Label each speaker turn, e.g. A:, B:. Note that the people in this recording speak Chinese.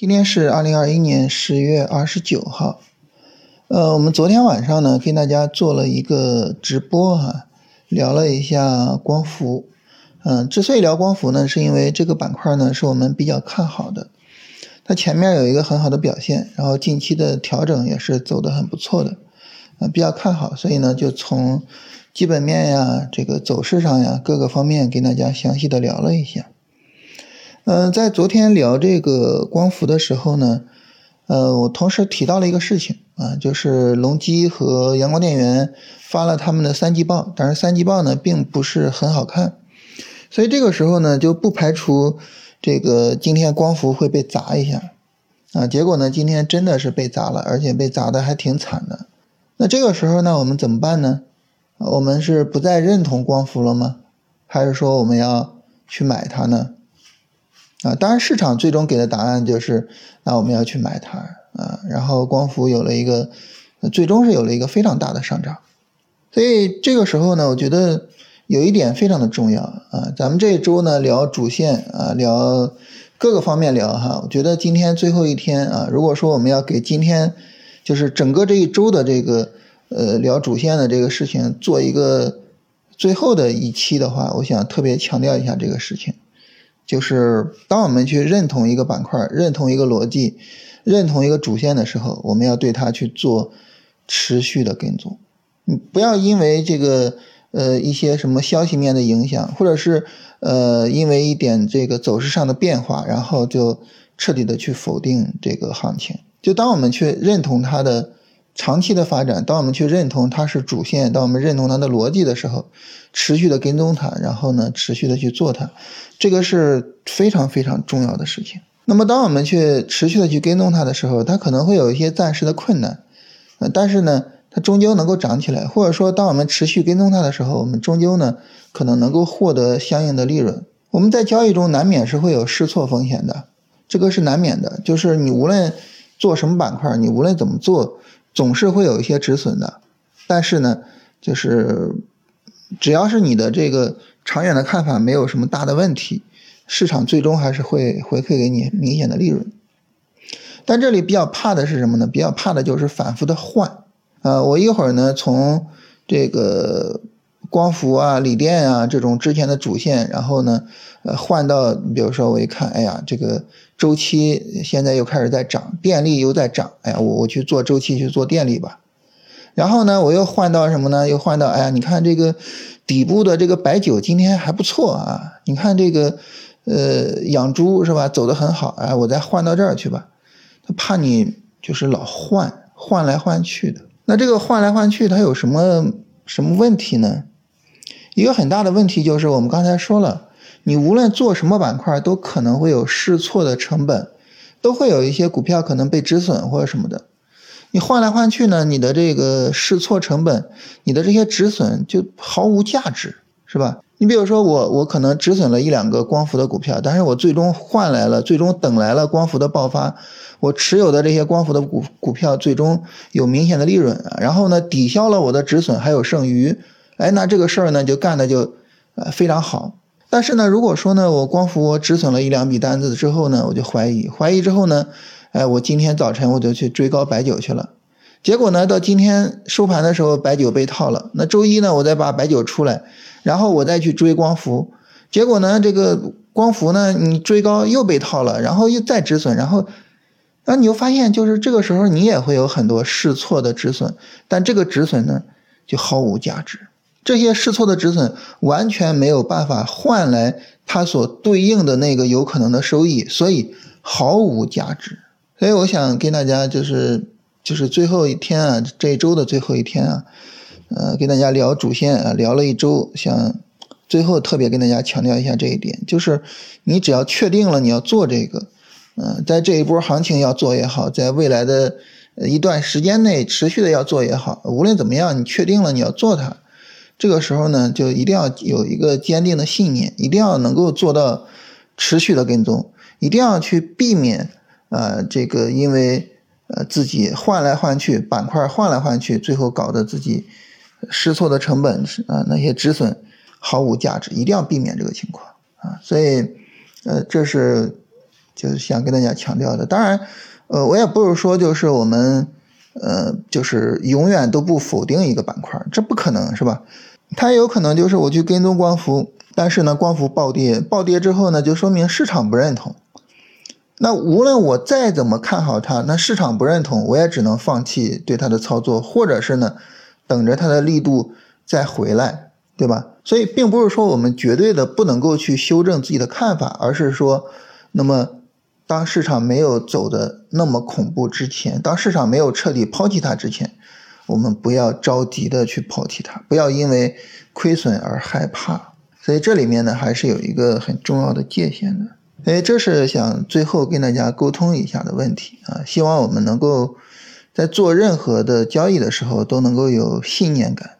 A: 今天是二零二一年十月二十九号，呃，我们昨天晚上呢，跟大家做了一个直播哈，聊了一下光伏。嗯，之所以聊光伏呢，是因为这个板块呢是我们比较看好的，它前面有一个很好的表现，然后近期的调整也是走得很不错的，啊，比较看好，所以呢，就从基本面呀、这个走势上呀各个方面跟大家详细的聊了一下。嗯，在昨天聊这个光伏的时候呢，呃，我同时提到了一个事情啊，就是隆基和阳光电源发了他们的三季报，但是三季报呢并不是很好看，所以这个时候呢就不排除这个今天光伏会被砸一下啊，结果呢今天真的是被砸了，而且被砸的还挺惨的。那这个时候呢我们怎么办呢？我们是不再认同光伏了吗？还是说我们要去买它呢？啊，当然，市场最终给的答案就是，那我们要去买它啊。然后光伏有了一个，最终是有了一个非常大的上涨。所以这个时候呢，我觉得有一点非常的重要啊。咱们这一周呢聊主线啊，聊各个方面聊哈。我觉得今天最后一天啊，如果说我们要给今天就是整个这一周的这个呃聊主线的这个事情做一个最后的一期的话，我想特别强调一下这个事情。就是当我们去认同一个板块、认同一个逻辑、认同一个主线的时候，我们要对它去做持续的跟踪。你不要因为这个呃一些什么消息面的影响，或者是呃因为一点这个走势上的变化，然后就彻底的去否定这个行情。就当我们去认同它的。长期的发展，当我们去认同它是主线，当我们认同它的逻辑的时候，持续的跟踪它，然后呢，持续的去做它，这个是非常非常重要的事情。那么，当我们去持续的去跟踪它的时候，它可能会有一些暂时的困难，呃，但是呢，它终究能够涨起来。或者说，当我们持续跟踪它的时候，我们终究呢，可能能够获得相应的利润。我们在交易中难免是会有试错风险的，这个是难免的。就是你无论做什么板块，你无论怎么做。总是会有一些止损的，但是呢，就是只要是你的这个长远的看法没有什么大的问题，市场最终还是会回馈给你明显的利润。但这里比较怕的是什么呢？比较怕的就是反复的换。呃，我一会儿呢从这个光伏啊、锂电啊这种之前的主线，然后呢，呃，换到比如说我一看，哎呀，这个。周期现在又开始在涨，电力又在涨，哎呀，我我去做周期去做电力吧。然后呢，我又换到什么呢？又换到，哎呀，你看这个底部的这个白酒今天还不错啊。你看这个，呃，养猪是吧？走的很好，哎，我再换到这儿去吧。他怕你就是老换，换来换去的。那这个换来换去，它有什么什么问题呢？一个很大的问题就是我们刚才说了。你无论做什么板块，都可能会有试错的成本，都会有一些股票可能被止损或者什么的。你换来换去呢，你的这个试错成本，你的这些止损就毫无价值，是吧？你比如说我，我可能止损了一两个光伏的股票，但是我最终换来了，最终等来了光伏的爆发，我持有的这些光伏的股股票最终有明显的利润，然后呢抵消了我的止损还有剩余，哎，那这个事儿呢就干的就呃非常好。但是呢，如果说呢，我光伏我止损了一两笔单子之后呢，我就怀疑，怀疑之后呢，哎，我今天早晨我就去追高白酒去了，结果呢，到今天收盘的时候白酒被套了，那周一呢，我再把白酒出来，然后我再去追光伏，结果呢，这个光伏呢，你追高又被套了，然后又再止损，然后，那你又发现就是这个时候你也会有很多试错的止损，但这个止损呢，就毫无价值。这些试错的止损完全没有办法换来它所对应的那个有可能的收益，所以毫无价值。所以我想跟大家就是就是最后一天啊，这一周的最后一天啊，呃，跟大家聊主线啊，聊了一周，想最后特别跟大家强调一下这一点，就是你只要确定了你要做这个，嗯，在这一波行情要做也好，在未来的一段时间内持续的要做也好，无论怎么样，你确定了你要做它。这个时候呢，就一定要有一个坚定的信念，一定要能够做到持续的跟踪，一定要去避免呃这个因为呃自己换来换去板块换来换去，最后搞得自己试错的成本啊那些止损毫无价值，一定要避免这个情况啊。所以呃这是就是想跟大家强调的。当然，呃，我也不是说就是我们，呃，就是永远都不否定一个板块，这不可能是吧？它有可能就是我去跟踪光伏，但是呢，光伏暴跌，暴跌之后呢，就说明市场不认同。那无论我再怎么看好它，那市场不认同，我也只能放弃对它的操作，或者是呢，等着它的力度再回来，对吧？所以并不是说我们绝对的不能够去修正自己的看法，而是说，那么当市场没有走的那么恐怖之前，当市场没有彻底抛弃它之前，我们不要着急的去抛弃它，不要因为亏损而害怕。所以这里面呢，还是有一个很重要的界限的。哎，这是想最后跟大家沟通一下的问题啊，希望我们能够在做任何的交易的时候都能够有信念感。